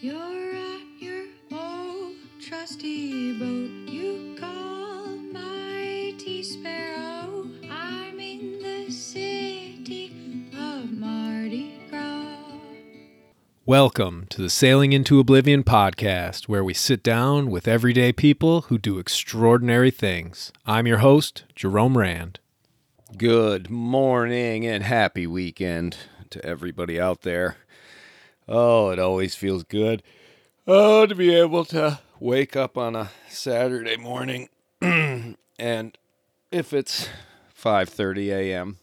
You're at your old trusty boat. You call my tea sparrow. I'm in the city of Mardi Gras. Welcome to the Sailing into Oblivion podcast, where we sit down with everyday people who do extraordinary things. I'm your host, Jerome Rand. Good morning and happy weekend to everybody out there. Oh, it always feels good. Oh, to be able to wake up on a Saturday morning and if it's 5:30 a.m.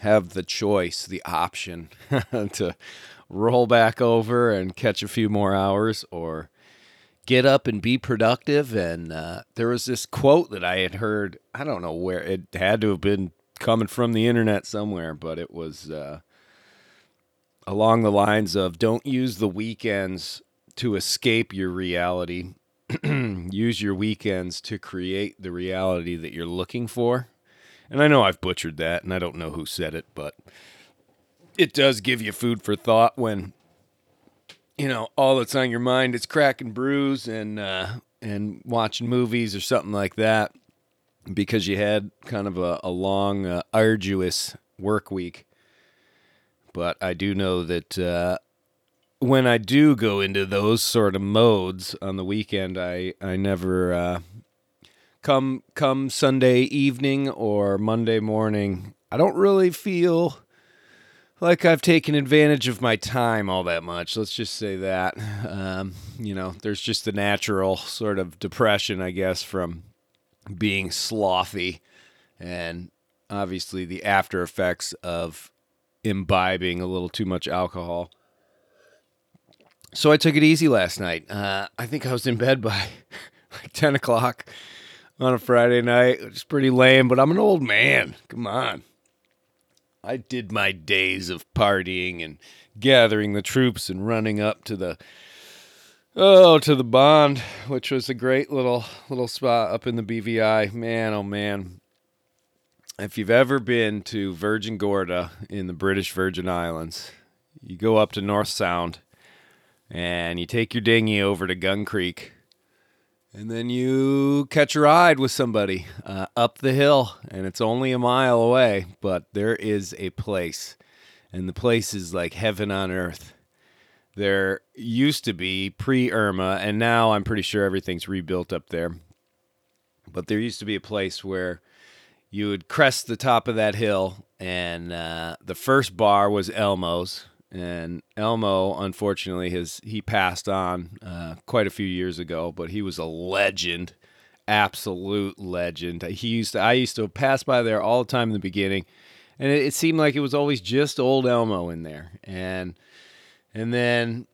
have the choice, the option to roll back over and catch a few more hours or get up and be productive and uh, there was this quote that I had heard, I don't know where it had to have been coming from the internet somewhere, but it was uh, along the lines of don't use the weekends to escape your reality. use your weekends to create the reality that you're looking for. And I know I've butchered that and I don't know who said it, but it does give you food for thought when you know all that's on your mind is cracking brews and uh, and watching movies or something like that because you had kind of a, a long, uh, arduous work week. But I do know that uh, when I do go into those sort of modes on the weekend, I I never uh, come come Sunday evening or Monday morning. I don't really feel like I've taken advantage of my time all that much. Let's just say that. Um, you know, there's just the natural sort of depression, I guess, from being slothy and obviously the after effects of imbibing a little too much alcohol. So I took it easy last night. Uh, I think I was in bed by like 10 o'clock on a Friday night, is pretty lame, but I'm an old man. Come on. I did my days of partying and gathering the troops and running up to the oh to the bond, which was a great little little spot up in the BVI. Man, oh man. If you've ever been to Virgin Gorda in the British Virgin Islands, you go up to North Sound and you take your dinghy over to Gun Creek and then you catch a ride with somebody uh, up the hill, and it's only a mile away, but there is a place, and the place is like heaven on earth. There used to be pre Irma, and now I'm pretty sure everything's rebuilt up there. But there used to be a place where you would crest the top of that hill, and uh, the first bar was Elmo's, and Elmo, unfortunately, has he passed on uh, quite a few years ago, but he was a legend, absolute legend. He used to, I used to pass by there all the time in the beginning, and it, it seemed like it was always just old Elmo in there, and and then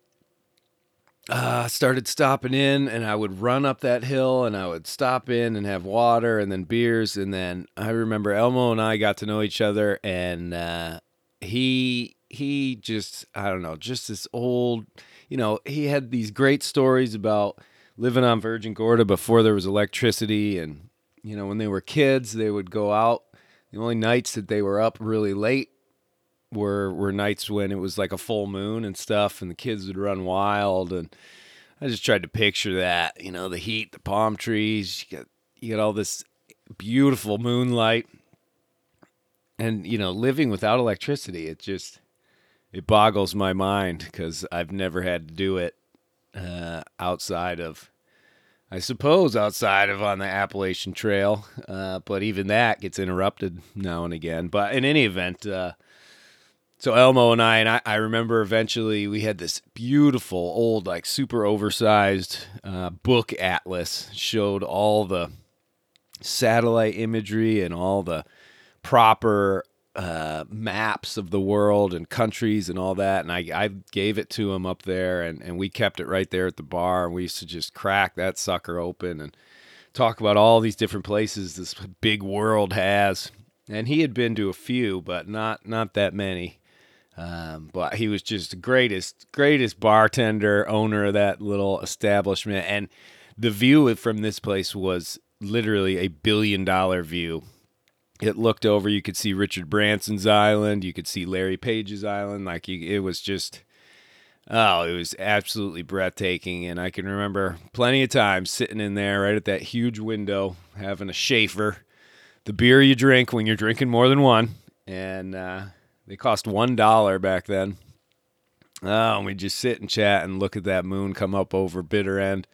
uh, started stopping in, and I would run up that hill, and I would stop in and have water, and then beers, and then I remember Elmo and I got to know each other, and uh, he he just I don't know, just this old, you know, he had these great stories about living on Virgin Gorda before there was electricity and you know, when they were kids, they would go out. The only nights that they were up really late were were nights when it was like a full moon and stuff and the kids would run wild and I just tried to picture that, you know, the heat, the palm trees, you got you got all this beautiful moonlight and you know, living without electricity, it just it boggles my mind because I've never had to do it uh, outside of, I suppose, outside of on the Appalachian Trail. Uh, but even that gets interrupted now and again. But in any event, uh, so Elmo and I, and I, I, remember eventually we had this beautiful old, like super oversized uh, book atlas, showed all the satellite imagery and all the proper uh, maps of the world and countries and all that. And I, I gave it to him up there, and, and we kept it right there at the bar. And we used to just crack that sucker open and talk about all these different places this big world has. And he had been to a few, but not not that many. Um, but he was just the greatest, greatest bartender, owner of that little establishment. And the view from this place was literally a billion dollar view it looked over you could see richard branson's island you could see larry page's island like you, it was just Oh, it was absolutely breathtaking. And I can remember plenty of times sitting in there right at that huge window having a Schaefer, the beer you drink when you're drinking more than one. And uh, they cost $1 back then. Oh, and we just sit and chat and look at that moon come up over bitter end.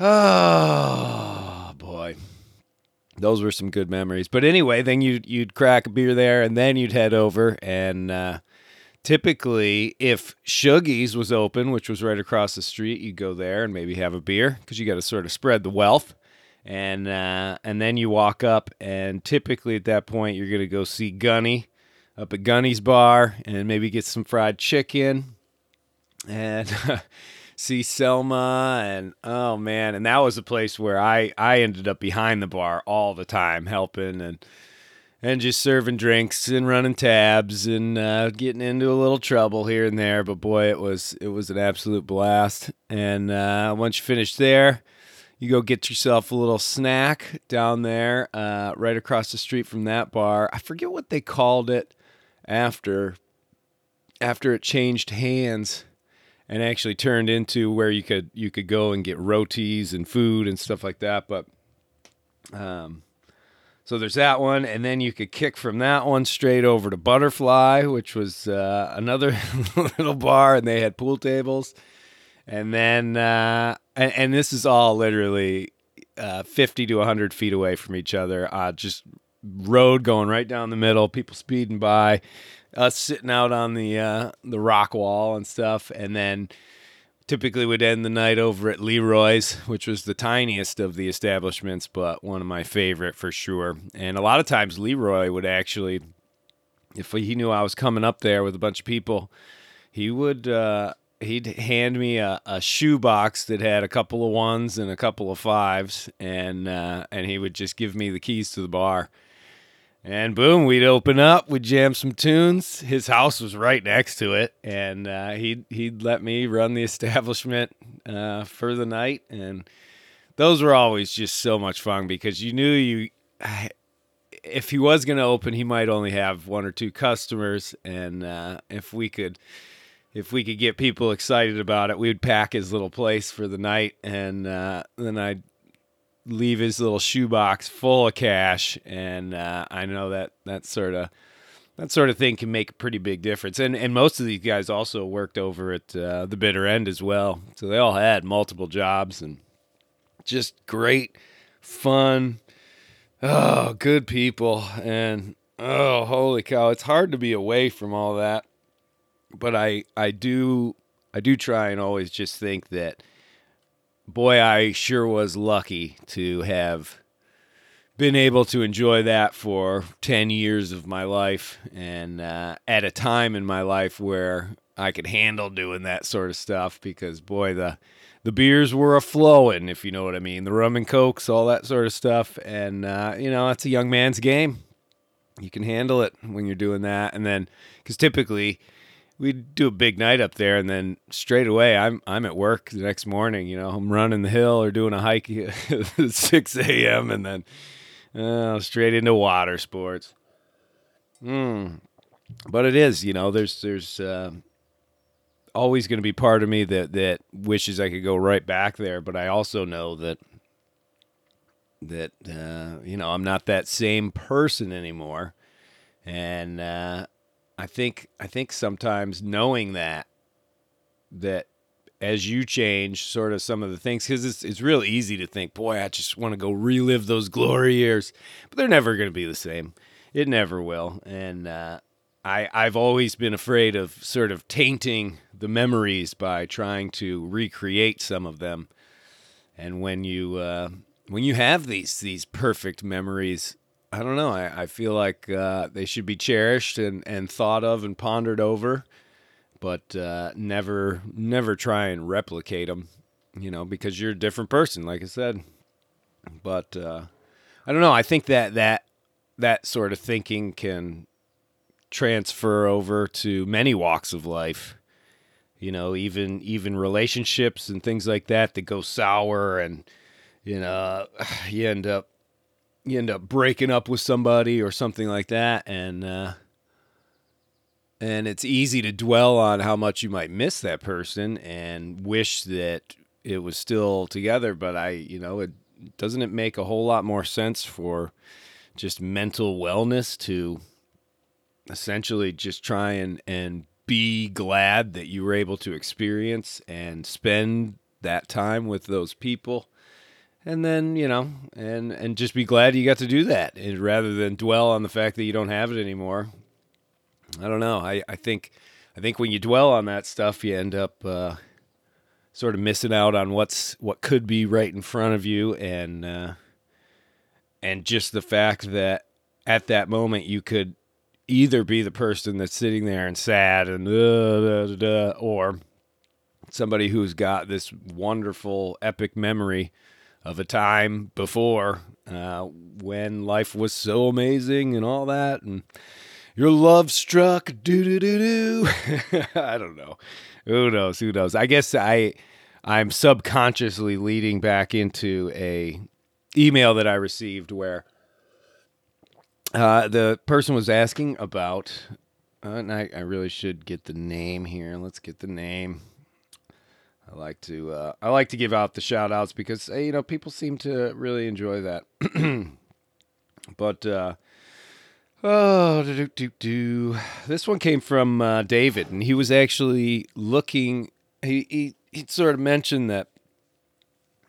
Oh, boy. Those were some good memories. But anyway, then you'd, you'd crack a beer there and then you'd head over and. Uh, typically if Shuggies was open, which was right across the street, you'd go there and maybe have a beer because you got to sort of spread the wealth. And uh, and then you walk up, and typically at that point you're gonna go see Gunny up at Gunny's bar and maybe get some fried chicken and see Selma and oh man, and that was a place where I I ended up behind the bar all the time helping and and just serving drinks and running tabs and uh, getting into a little trouble here and there. But boy, it was it was an absolute blast. And uh, once you finish there, you go get yourself a little snack down there, uh, right across the street from that bar. I forget what they called it after after it changed hands and actually turned into where you could you could go and get rotis and food and stuff like that. But um, so there's that one, and then you could kick from that one straight over to Butterfly, which was uh, another little bar, and they had pool tables. And then, uh, and, and, this is all literally uh, 50 to 100 feet away from each other. Uh, just road going right down the middle, people speeding by, us sitting out on the uh, the rock wall and stuff, and then typically would end the night over at Leroy's, which was the tiniest of the establishments, but one of my favorite for sure. And a lot of times Leroy would actually, if he knew I was coming up there with a bunch of people, he would uh, he'd hand me a, a shoe box that had a couple of ones and a couple of fives, and uh, and he would just give me the keys to the bar. And boom, we'd open up, we'd jam some tunes. His house was right next to it, and uh, he'd he'd let me run the establishment uh, for the night, and those were always just so much fun because you knew you, if he was going to open, he might only have one or two customers, and uh, if we could, if we could get people excited about it, we'd pack his little place for the night, and uh, then I'd leave his little shoebox full of cash, and uh, I know that that sort of that sort of thing can make a pretty big difference. And and most of these guys also worked over at uh, the bitter end as well, so they all had multiple jobs and just great fun. Oh, good people, and oh, holy cow! It's hard to be away from all that, but I I do I do try and always just think that boy, I sure was lucky to have been able to enjoy that for 10 years of my life and uh, at a time in my life where I could handle doing that sort of stuff because boy the the beers were a flowing if you know what I mean. The rum and cokes all that sort of stuff. And uh, you know it's a young man's game. You can handle it when you're doing that. And then because typically we'd do a big night up there, and then straight away I'm I'm at work the next morning. You know, I'm running the hill or doing a hike at 6 a.m. and then uh, straight into water sports. Hmm. But it is, you know, there's there's uh, always going to be part of me that that wishes I could go right back there, but I also know that that uh, you know I'm not that same person anymore, and uh, I think I think sometimes knowing that that as you change sort of some of the things because it's, it's real easy to think boy i just want to go relive those glory years. But they're never going to be the same. It never will. And uh, I, i've always been afraid of sort of tainting the memories by trying to recreate some of them. And when you uh, when you have these these perfect memories I don't know. I, I feel like uh, they should be cherished and, and thought of and pondered over, but uh, never never try and replicate them. You know, because you're a different person, like I said. But uh, I don't know. I think that that that sort of thinking can transfer over to many walks of life. You know, even even relationships and things like that that go sour, and you know, you end up you end up breaking up with somebody or something like that and uh, and it's easy to dwell on how much you might miss that person and wish that it was still together. But I, you know, it doesn't it make a whole lot more sense for just mental wellness to essentially just try and and be glad that you were able to experience and spend that time with those people and then you know and and just be glad you got to do that and rather than dwell on the fact that you don't have it anymore. I don't know. I i think i think when you dwell on that stuff you end up uh, sort of missing out on what's what could be right in front of you. And uh, and just the fact that at that moment you could either be the person that's sitting there and sad and uh, da, da, da, or somebody who's got this wonderful epic memory of a time before uh, when life was so amazing and all that and your love struck do do do i don't know. Who knows? Who knows? I guess i i'm subconsciously leading back into a email that i received where uh, the person was asking about uh, and I, I really should get the name here. Let's get the name I like to uh, I like to give out the shout outs because you know people seem to really enjoy that. but uh, oh, do, do, do. this one came from uh, David, and he was actually looking. He, he he sort of mentioned that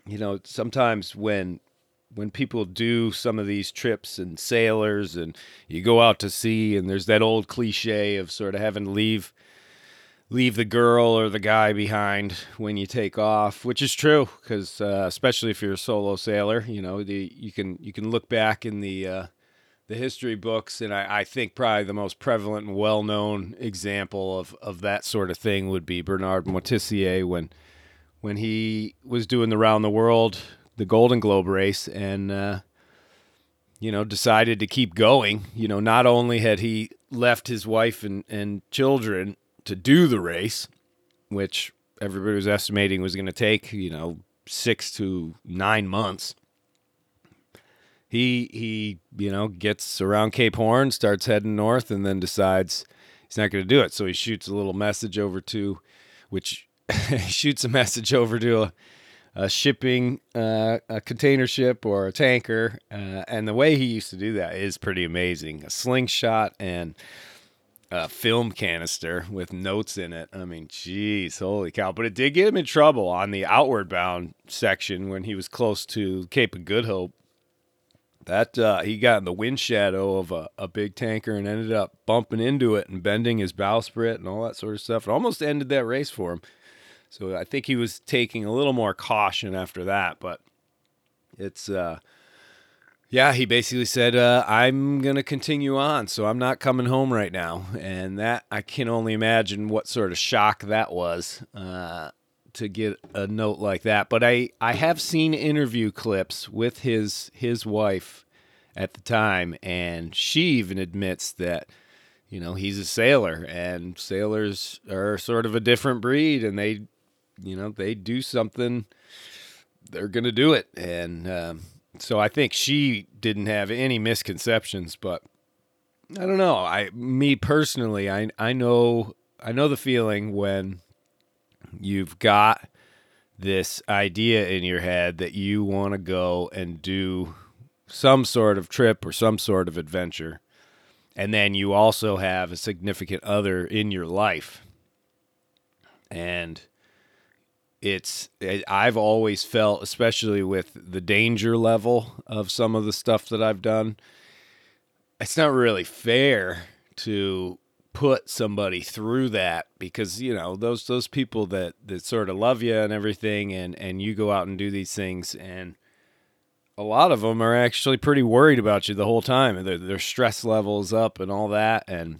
you know sometimes when when people do some of these trips and sailors and you go out to sea and there's that old cliche of sort of having to leave leave the girl or the guy behind when you take off, which is true because uh, especially if you're a solo sailor, you know the you can you can look back in the uh, the history books, and I, I think probably the most prevalent and well known example of, of that sort of thing would be Bernard Moitessier when when he was doing the round the world the Golden Globe race and. Uh, you know, decided to keep going. You know, not only had he left his wife and, and children to do the race, which everybody was estimating was going to take, you know, six to nine months. He he, you know, gets around Cape Horn, starts heading north, and then decides he's not going to do it. So he shoots a little message over to, which shoots a message over to a, a shipping uh, a container ship or a tanker, uh, and the way he used to do that is pretty amazing. A slingshot and a film canister with notes in it. I mean, jeez, holy cow! But it did get him in trouble on the outward bound section when he was close to Cape of Good Hope. That uh, he got in the wind shadow of a, a big tanker and ended up bumping into it and bending his bowsprit and all that sort of stuff. It almost ended that race for him. So I think he was taking a little more caution after that. But it's uh, yeah, he basically said, uh, I'm going to continue on, so I'm not coming home right now. And that, I can only imagine what sort of shock that was uh, to get a note like that. But I, I have seen interview clips with his, his wife at the time, and she even admits that, you know, he's a sailor, and sailors are sort of a different breed, and they, you know, they do something, they're going to do it. And, um, so I think she didn't have any misconceptions, but I don't know. I me personally, I I know I know the feeling when you've got this idea in your head that you want to go and do some sort of trip or some sort of adventure. And then you also have a significant other in your life. And it's it, I've always felt, especially with the danger level of some of the stuff that I've done, it's not really fair to put somebody through that because you know those those people that that sort of love you and everything and and you go out and do these things and a lot of them are actually pretty worried about you the whole time and their, their stress levels up and all that and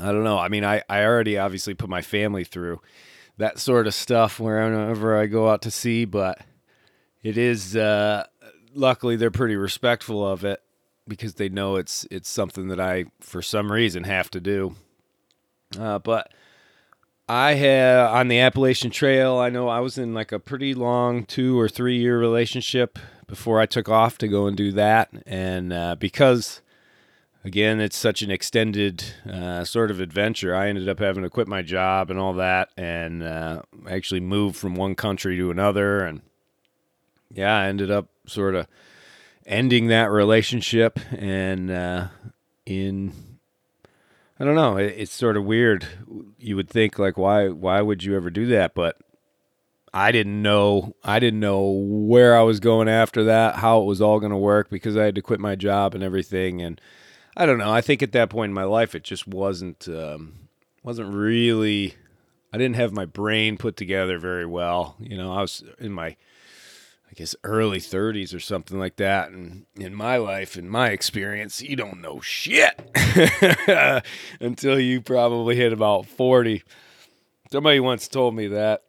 I don't know. I mean I I already obviously put my family through that sort of stuff wherever I go out to sea. But it is uh, luckily they're pretty respectful of it because they know it's it's something that I for some reason have to do. Uh, but I had on the Appalachian Trail. I know I was in like a pretty long two or three year relationship before I took off to go and do that, and uh, because again, it's such an extended uh, sort of adventure. I ended up having to quit my job and all that, and uh, actually moved from one country to another. And yeah, I ended up sort of ending that relationship. And uh, in, I don't know, it, it's sort of weird. You would think like, why, why would you ever do that? But I didn't know I didn't know where I was going after that, how it was all going to work because I had to quit my job and everything and I don't know. I think at that point in my life, it just wasn't um, wasn't really. I didn't have my brain put together very well. You know, I was in my, I guess, early 30s or something like that. And in my life, in my experience, you don't know shit until you probably hit about 40. Somebody once told me that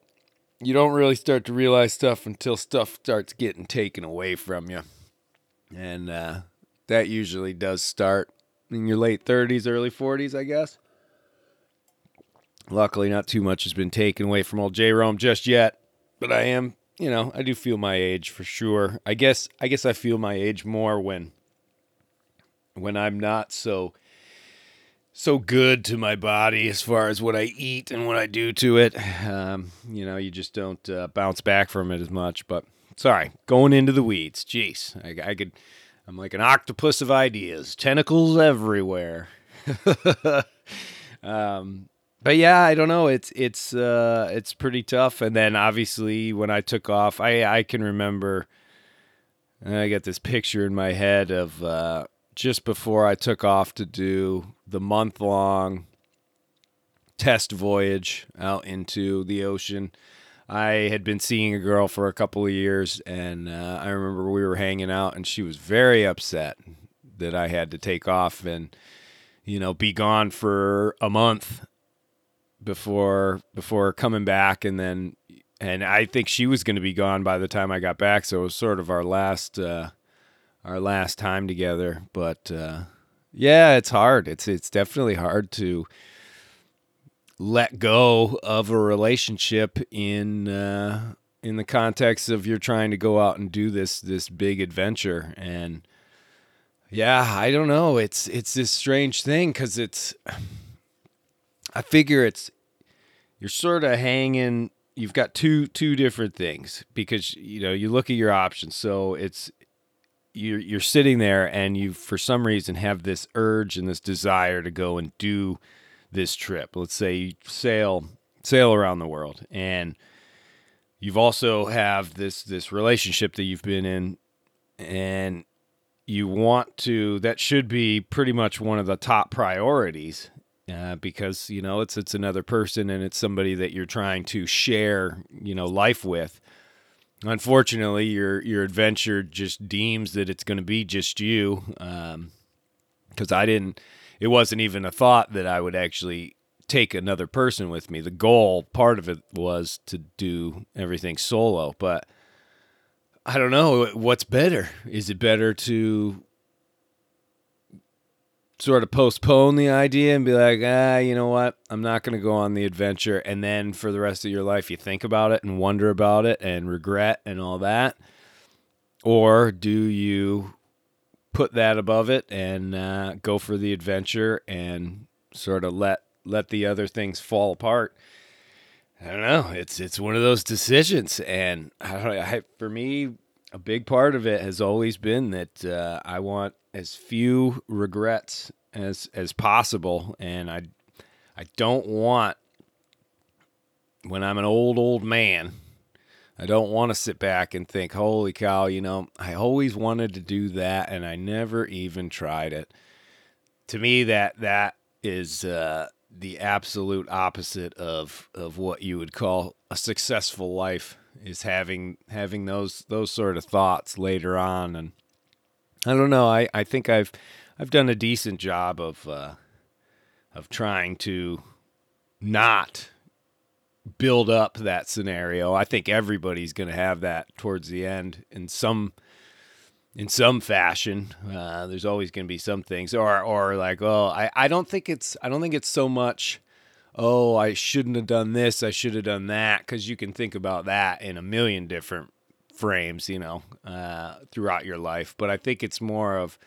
you don't really start to realize stuff until stuff starts getting taken away from you. And uh, that usually does start in your late 30s, early 40s, I guess. Luckily, not too much has been taken away from old J Rome just yet, but I am, you know, I do feel my age for sure. I guess, I guess I feel my age more when, when I'm not so, so good to my body as far as what I eat and what I do to it. Um, you know, you just don't uh, bounce back from it as much. But sorry, going into the weeds. Jeez, I, I could I'm like an octopus of ideas, tentacles everywhere. um, but yeah, I don't know. It's it's uh, it's pretty tough. And then obviously when I took off, I I can remember. I got this picture in my head of uh, just before I took off to do the month long test voyage out into the ocean. I had been seeing a girl for a couple of years, and uh, I remember we were hanging out, and she was very upset that I had to take off and you know be gone for a month before before coming back, and then and I think she was going to be gone by the time I got back, so it was sort of our last uh, our last time together. But uh, yeah, it's hard. It's it's definitely hard to let go of a relationship in uh, in the context of you're trying to go out and do this this big adventure. And yeah i don't know. It's it's this strange thing because it's i figure it's you're sort of hanging you've got two two different things because you know you look at your options. So it's you're you're sitting there and you for some reason have this urge and this desire to go and do this trip. Let's say you sail sail around the world. And you've also have this this relationship that you've been in. And you want to that should be pretty much one of the top priorities uh, because you know it's it's another person and it's somebody that you're trying to share you know life with. Unfortunately your your adventure just deems that it's going to be just you because um, i didn't it wasn't even a thought that I would actually take another person with me. The goal, part of it was to do everything solo, but I don't know what's better. Is it better to sort of postpone the idea and be like, ah, you know what? I'm not going to go on the adventure. And then for the rest of your life, you think about it and wonder about it and regret and all that. Or do you put that above it and uh, go for the adventure and sort of let let the other things fall apart. I don't know. It's it's one of those decisions, and I don't. I, for me, a big part of it has always been that uh, I want as few regrets as as possible, and I I don't want when I'm an old old man I don't want to sit back and think, holy cow, you know, I always wanted to do that and I never even tried it. To me, that that is uh, the absolute opposite of of what you would call a successful life is having having those those sort of thoughts later on and I don't know I, I think I've I've done a decent job of uh, of trying to not build up that scenario. I think everybody's going to have that towards the end in some in some fashion. Uh, there's always going to be some things, or or like, oh, I, I don't think it's I don't think it's so much. Oh, I shouldn't have done this. I should have done that. Because you can think about that in a million different frames, you know, uh, throughout your life. But I think it's more of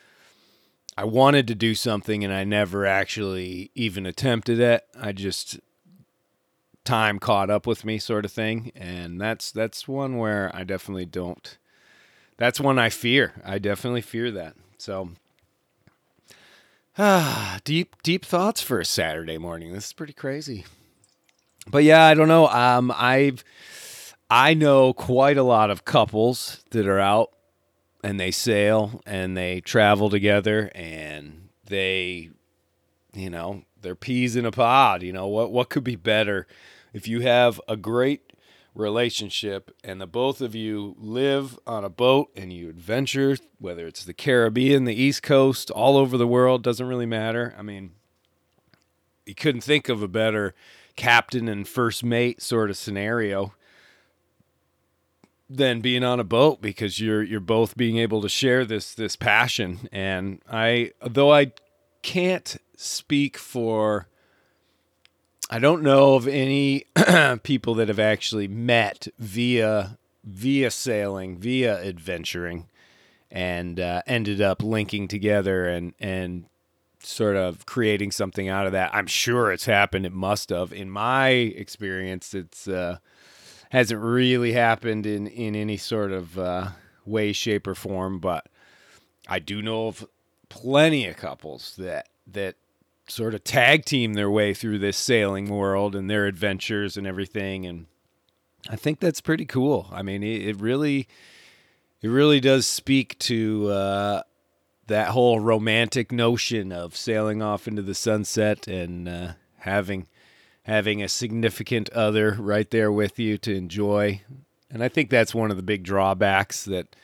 I wanted to do something and I never actually even attempted it. I just time caught up with me sort of thing and that's that's one where I definitely don't that's one I fear. I definitely fear that. So ah, deep deep thoughts for a Saturday morning. This is pretty crazy. But yeah, I don't know. Um I've I know quite a lot of couples that are out and they sail and they travel together and they you know, they're peas in a pod, you know. What what could be better if you have a great relationship and the both of you live on a boat and you adventure whether it's the Caribbean, the East Coast, all over the world, doesn't really matter. I mean, you couldn't think of a better captain and first mate sort of scenario than being on a boat because you're you're both being able to share this this passion and I though I can't speak for I don't know of any people that have actually met via via sailing, via adventuring, and uh, ended up linking together and and sort of creating something out of that. I'm sure it's happened. It must have. In my experience, it's uh, hasn't really happened in in any sort of uh, way, shape, or form. But I do know of plenty of couples that that sort of tag team their way through this sailing world and their adventures and everything and I think that's pretty cool. I mean, it, it really it really does speak to uh, that whole romantic notion of sailing off into the sunset and uh, having having a significant other right there with you to enjoy. And I think that's one of the big drawbacks that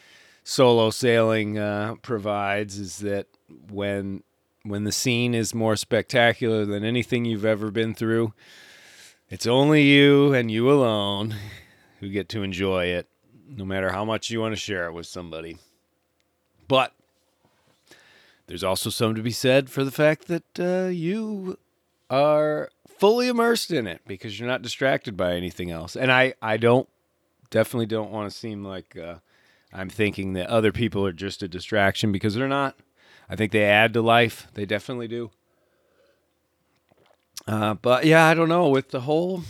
solo sailing uh, provides is that when when the scene is more spectacular than anything you've ever been through, it's only you and you alone who get to enjoy it, no matter how much you want to share it with somebody. But there's also some to be said for the fact that uh, you are fully immersed in it because you're not distracted by anything else. And I, I don't, definitely don't want to seem like uh, I'm thinking that other people are just a distraction because they're not. I think they add to life. They definitely do. Uh, but yeah, I don't know with the whole,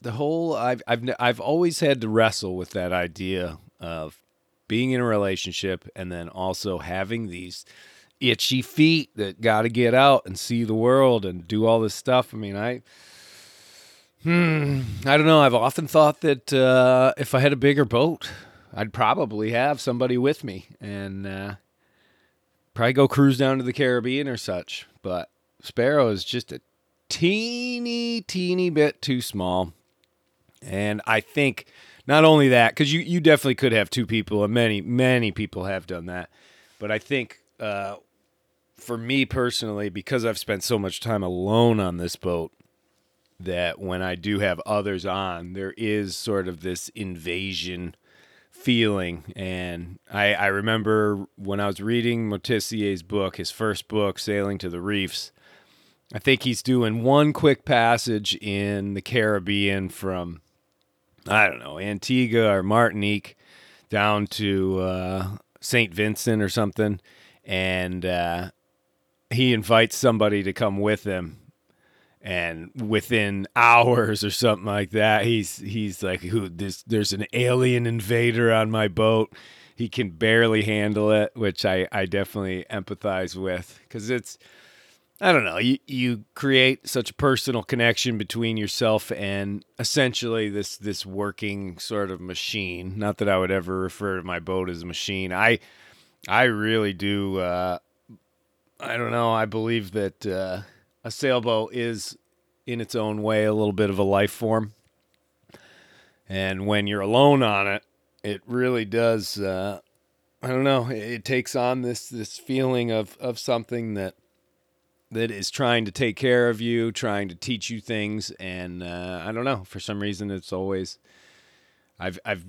the whole. I've I've I've always had to wrestle with that idea of being in a relationship and then also having these itchy feet that got to get out and see the world and do all this stuff. I mean, I. Hmm. I don't know. I've often thought that uh, if I had a bigger boat, I'd probably have somebody with me, and uh, probably go cruise down to the Caribbean or such. But Sparrow is just a teeny, teeny bit too small. And I think not only that, because you, you definitely could have two people, and many, many people have done that. But I think uh, for me personally, because I've spent so much time alone on this boat, that when I do have others on, there is sort of this invasion feeling. And I, I remember when I was reading Moitessier's book, his first book, Sailing to the Reefs, I think he's doing one quick passage in the Caribbean from, I don't know, Antigua or Martinique down to uh, St. Vincent or something. And uh, he invites somebody to come with him and within hours or something like that he's he's like who this there's an alien invader on my boat. He can barely handle it which i i definitely empathize with. Because it's i don't know you you create such a personal connection between yourself and essentially this this working sort of machine. Not that i would ever refer to my boat as a machine. I i really do uh i don't know i believe that uh a sailboat is in its own way a little bit of a life form. And when you're alone on it, it really does uh, I don't know, it takes on this this feeling of of something that that is trying to take care of you, trying to teach you things and uh, I don't know, for some reason it's always I've I've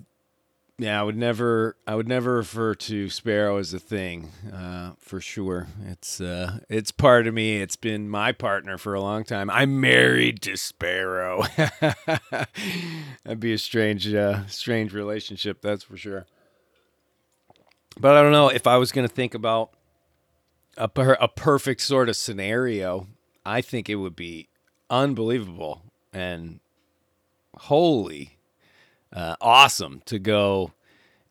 yeah, I would never, I would never refer to Sparrow as a thing, uh, for sure. It's, uh, it's part of me. It's been my partner for a long time. I'm married to Sparrow. That'd be a strange, uh, strange relationship, that's for sure. But I don't know if I was going to think about a per- a perfect sort of scenario, I think it would be unbelievable and holy uh, awesome to go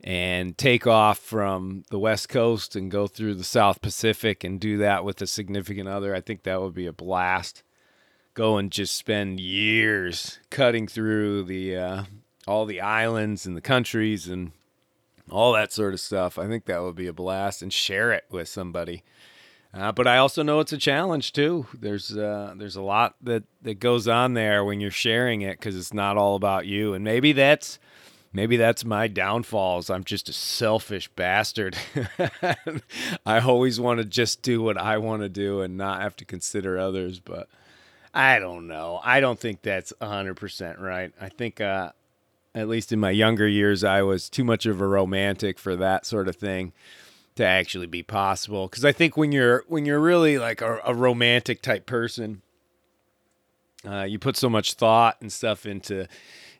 and take off from the West Coast and go through the South Pacific and do that with a significant other. I think that would be a blast. Go and just spend years cutting through the uh, all the islands and the countries and all that sort of stuff. I think that would be a blast and share it with somebody. Uh, but I also know it's a challenge too. There's uh, there's a lot that that goes on there when you're sharing it because it's not all about you, and maybe that's maybe that's my downfalls. I'm just a selfish bastard. I always want to just do what I want to do and not have to consider others. But I don't know. I don't think that's 100% right. I think, uh, at least in my younger years, I was too much of a romantic for that sort of thing to actually be possible. Because I think when you're when you're really like a, a romantic type person, uh, you put so much thought and stuff into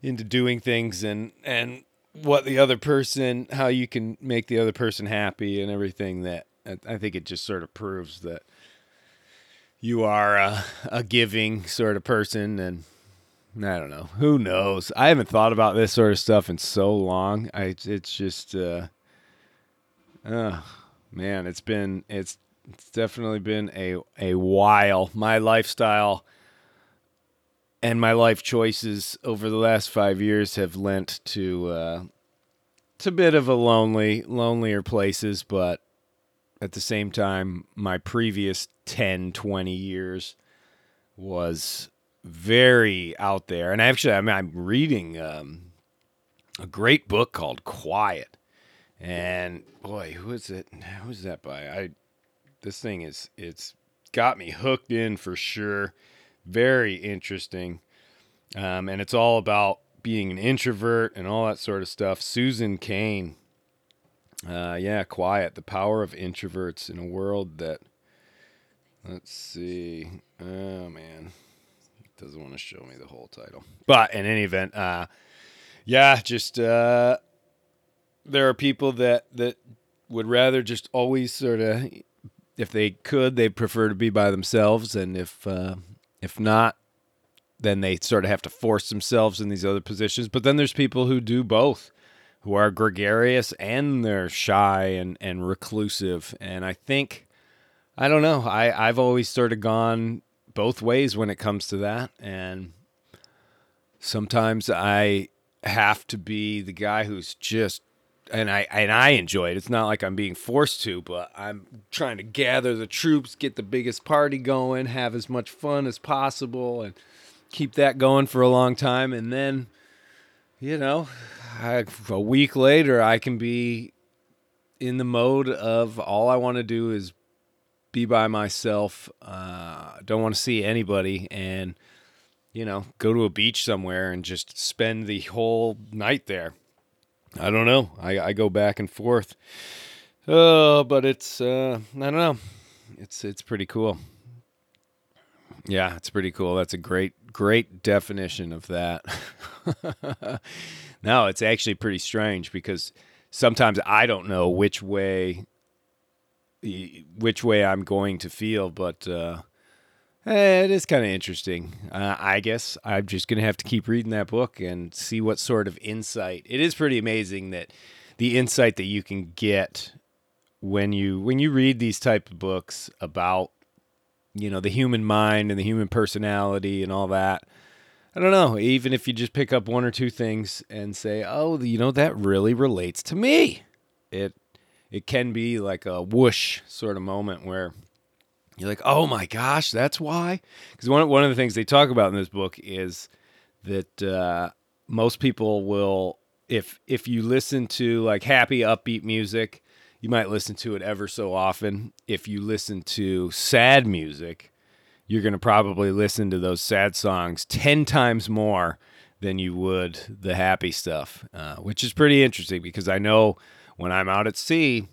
into doing things and and what the other person, how you can make the other person happy and everything. That I think it just sort of proves that you are a, a giving sort of person and. I don't know. Who knows? I haven't thought about this sort of stuff in so long. I it's just uh, Oh man, it's been it's it's definitely been a a while. My lifestyle and my life choices over the last five years have lent to uh, it's a bit of a lonely lonelier places, but at the same time, my previous 10, 20 years was very out there. And actually, I mean, I'm reading um, a great book called Quiet and boy, who is it? Who's that by? I this thing is it's got me hooked in for sure. Very interesting. Um, and it's all about being an introvert and all that sort of stuff. Susan Cain. Uh, yeah, quiet. The power of introverts in a world that. Let's see. Oh man, it doesn't want to show me the whole title. But in any event, uh, yeah, just uh, there are people that that would rather just always sort of if they could they prefer to be by themselves and if uh, if not then they sort of have to force themselves in these other positions. But then there's people who do both who are gregarious and they're shy and and reclusive. And i think i don't know i i've always sort of gone both ways when it comes to that. And sometimes i have to be the guy who's just and I and I enjoy it. It's not like I'm being forced to, but I'm trying to gather the troops, get the biggest party going, have as much fun as possible, and keep that going for a long time. And then, you know, I, a week later, I can be in the mode of all I want to do is be by myself. Uh, don't want to see anybody, and you know, go to a beach somewhere and just spend the whole night there I don't know. I, I go back and forth. Uh, but it's uh, I don't know. It's it's pretty cool. Yeah, it's pretty cool. That's a great great definition of that. no, it's actually pretty strange because sometimes I don't know which way which way I'm going to feel, but uh, it is kind of interesting. Uh, I guess I'm just going to have to keep reading that book and see what sort of insight. It is pretty amazing that the insight that you can get when you when you read these type of books about you know the human mind and the human personality and all that. I don't know. Even if you just pick up one or two things and say, "Oh, you know that really relates to me," it it can be like a whoosh sort of moment where you're like, oh my gosh, that's why. Because one one of the things they talk about in this book is that uh, most people will, if if you listen to like happy, upbeat music, you might listen to it ever so often. If you listen to sad music, you're going to probably listen to those sad songs ten times more than you would the happy stuff, uh, which is pretty interesting because I know when I'm out at sea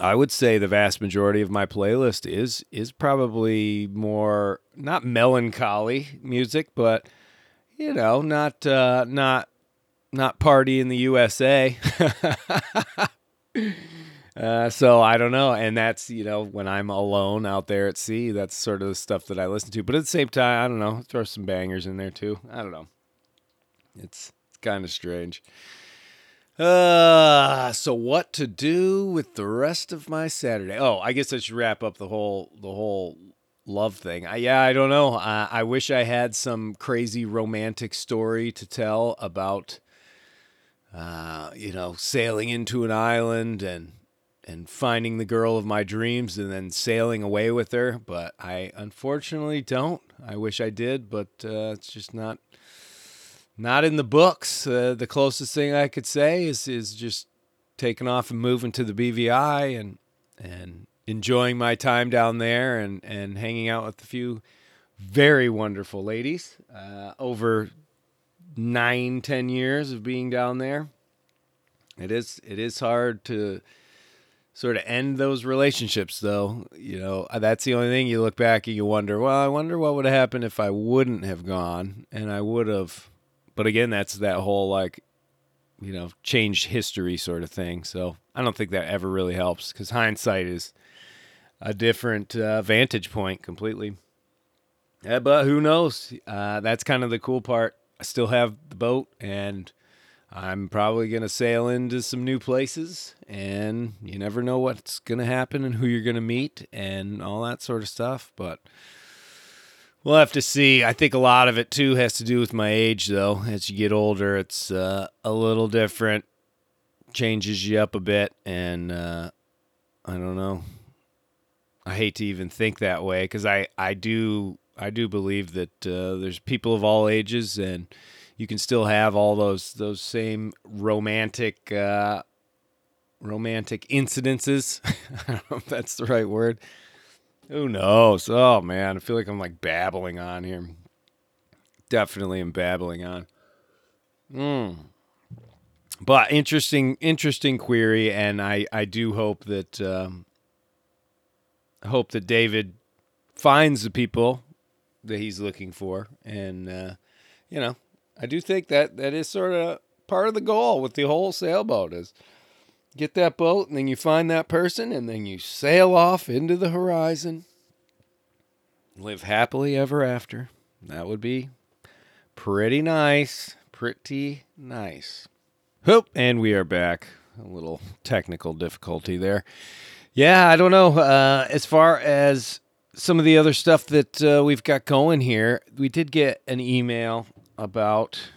I would say the vast majority of my playlist is is probably more not melancholy music, but you know, not uh, not not party in the USA. Uh, so I don't know, and that's you know when I'm alone out there at sea, that's sort of the stuff that I listen to. But at the same time, I don't know, throw some bangers in there too. I don't know. It's it's kind of strange. Uh, so what to do with the rest of my Saturday? Oh, I guess I should wrap up the whole the whole love thing. I, yeah, I don't know. Uh, I wish I had some crazy romantic story to tell about, uh, you know, sailing into an island and and finding the girl of my dreams and then sailing away with her. But I unfortunately don't. I wish I did, but uh, it's just not not in the books. Uh, the closest thing I could say is is just taking off and moving to the BVI and and enjoying my time down there and and hanging out with a few very wonderful ladies uh, over nine ten years of being down there. It is it is hard to sort of end those relationships though you know that's the only thing you look back and you wonder well i wonder what would have happened if i wouldn't have gone and i would have but again, that's that whole like, you know, changed history sort of thing. So I don't think that ever really helps because hindsight is a different uh, vantage point completely. Yeah, but who knows? Uh, that's kind of the cool part. I still have the boat, and I'm probably going to sail into some new places, and you never know what's going to happen and who you're going to meet and all that sort of stuff. But We'll have to see. I think a lot of it too has to do with my age, though. As you get older, it's uh, a little different, changes you up a bit, and uh, I don't know. I hate to even think that way because I, I do I do believe that uh, there's people of all ages, and you can still have all those those same romantic uh, romantic incidences. I don't know if that's the right word who knows? Oh man, I feel like I'm like babbling on here. Definitely am babbling on. Hmm. But interesting, interesting query, and I I do hope that um, hope that David finds the people that he's looking for, and uh, you know, I do think that that is sort of part of the goal with the whole sailboat is get that boat and then you find that person and then you sail off into the horizon. Live happily ever after. That would be pretty nice pretty nice. Hope, and we are back. A little technical difficulty there. Yeah i don't know uh, as far as some of the other stuff that uh, we've got going here we did get an email about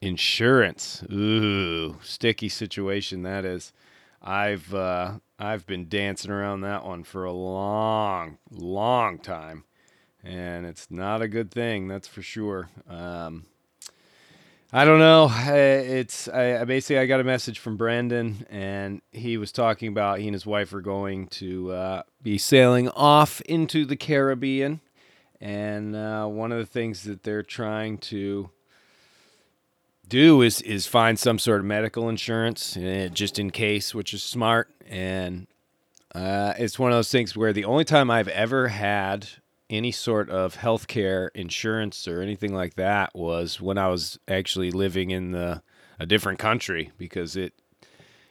insurance. Ooh sticky situation that is I've uh, I've been dancing around that one for a long, long time, and it's not a good thing. That's for sure. Um, I don't know. It's I, basically I got a message from Brandon, and he was talking about he and his wife are going to uh, be sailing off into the Caribbean, and uh, one of the things that they're trying to do is is find some sort of medical insurance uh, just in case, which is smart. And uh, it's one of those things where the only time I've ever had any sort of healthcare insurance or anything like that was when I was actually living in the a different country because it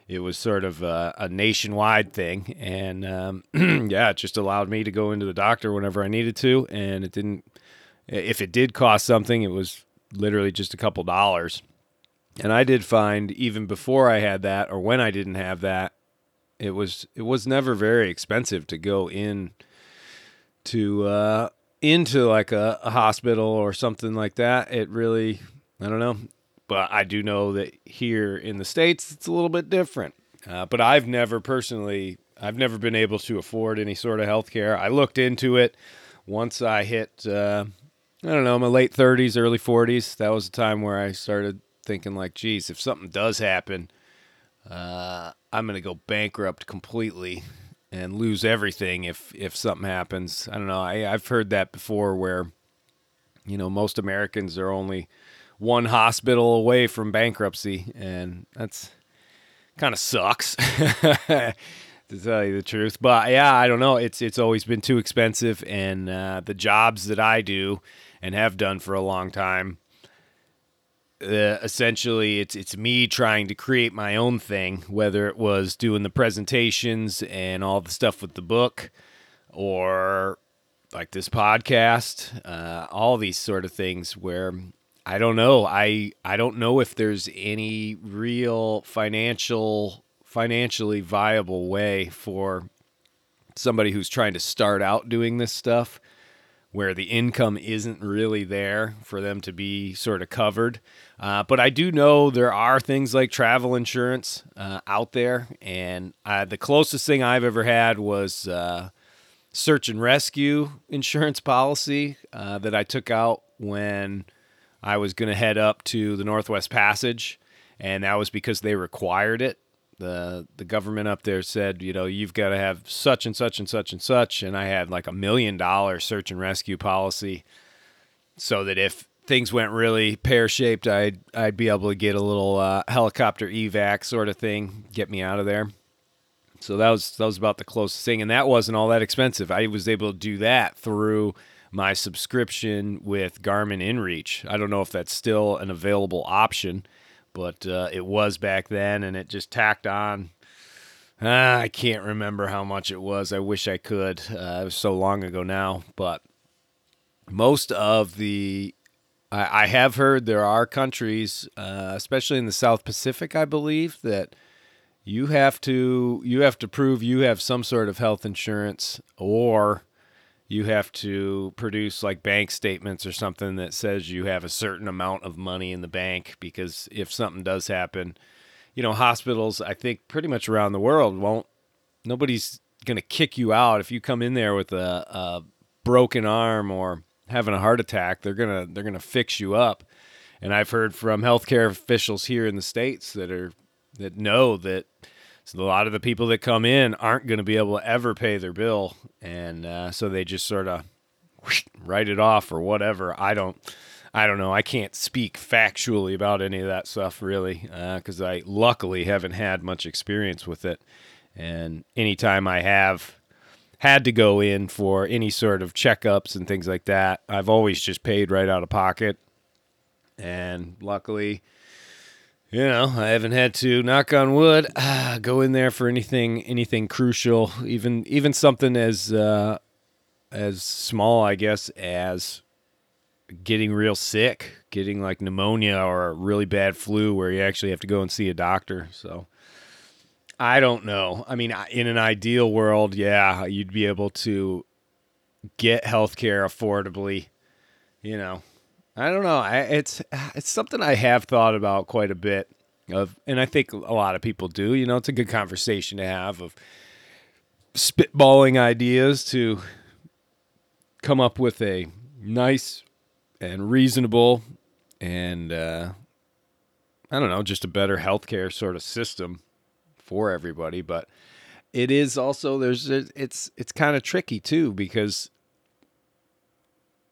it was sort of a, a nationwide thing, and um, yeah, it just allowed me to go into the doctor whenever I needed to, and it didn't. If it did cost something, it was literally just a couple dollars. And I did find even before I had that or when I didn't have that, it was it was never very expensive to go in to uh into like a, a hospital or something like that. It really I don't know. But I do know that here in the States it's a little bit different. Uh, but I've never personally I've never been able to afford any sort of health care. I looked into it once I hit uh, I don't know, my late 30s, early 40s. That was the time where I started thinking like, geez, if something does happen, uh, I'm gonna go bankrupt completely and lose everything if if something happens. I don't know. I, I've heard that before, where you know most Americans are only one hospital away from bankruptcy, and that's kind of sucks. to tell you the truth. But yeah, I don't know. It's it's always been too expensive, and uh, the jobs that I do and have done for a long time, uh, essentially it's it's me trying to create my own thing, whether it was doing the presentations and all the stuff with the book, or like this podcast, uh, all these sort of things where I don't know. I I don't know if there's any real financial financially viable way for somebody who's trying to start out doing this stuff where the income isn't really there for them to be sort of covered. Uh, but I do know there are things like travel insurance uh, out there, and uh, the closest thing I've ever had was uh, search and rescue insurance policy uh, that I took out when I was going to head up to the Northwest Passage, and that was because they required it. The the government up there said, you know, you've got to have such and such and such and such, and I had like a million dollar search and rescue policy, so that if things went really pear shaped, I'd I'd be able to get a little uh, helicopter evac sort of thing, get me out of there. So that was that was about the closest thing, and that wasn't all that expensive. I was able to do that through my subscription with Garmin InReach. I don't know if that's still an available option but uh, it was back then, and it just tacked on. Uh, I can't remember how much it was. I wish I could. Uh, it was so long ago now, but most of the I, I have heard there are countries, uh, especially in the South Pacific, I believe that you have to you have to prove you have some sort of health insurance or you have to produce like bank statements or something that says you have a certain amount of money in the bank because if something does happen, you know, hospitals, I think pretty much around the world won't, nobody's going to kick you out if you come in there with a, a broken arm or having a heart attack. They're to, they're to fix you up. And I've heard from healthcare officials here in the States that are, that know that a lot of the people that come in aren't going to be able to ever pay their bill, and uh, so they just sort of write it off or whatever. I don't. I don't know. I can't speak factually about any of that stuff really, because uh, I luckily haven't had much experience with it. And anytime I have had to go in for any sort of checkups and things like that, I've always just paid right out of pocket. And luckily, you know, I haven't had to knock on wood ah, go in there for anything anything crucial, even even something as uh, as small, I guess, as getting real sick, getting like pneumonia or a really bad flu where you actually have to go and see a doctor. So I don't know. I mean, in an ideal world, yeah, you'd be able to get health care affordably, you know, I don't know. I, it's it's something I have thought about quite a bit of, and I think a lot of people do. You know, it's a good conversation to have of spitballing ideas to come up with a nice and reasonable and uh, I don't know, just a better healthcare sort of system for everybody. But it is also there's it's it's kind of tricky too because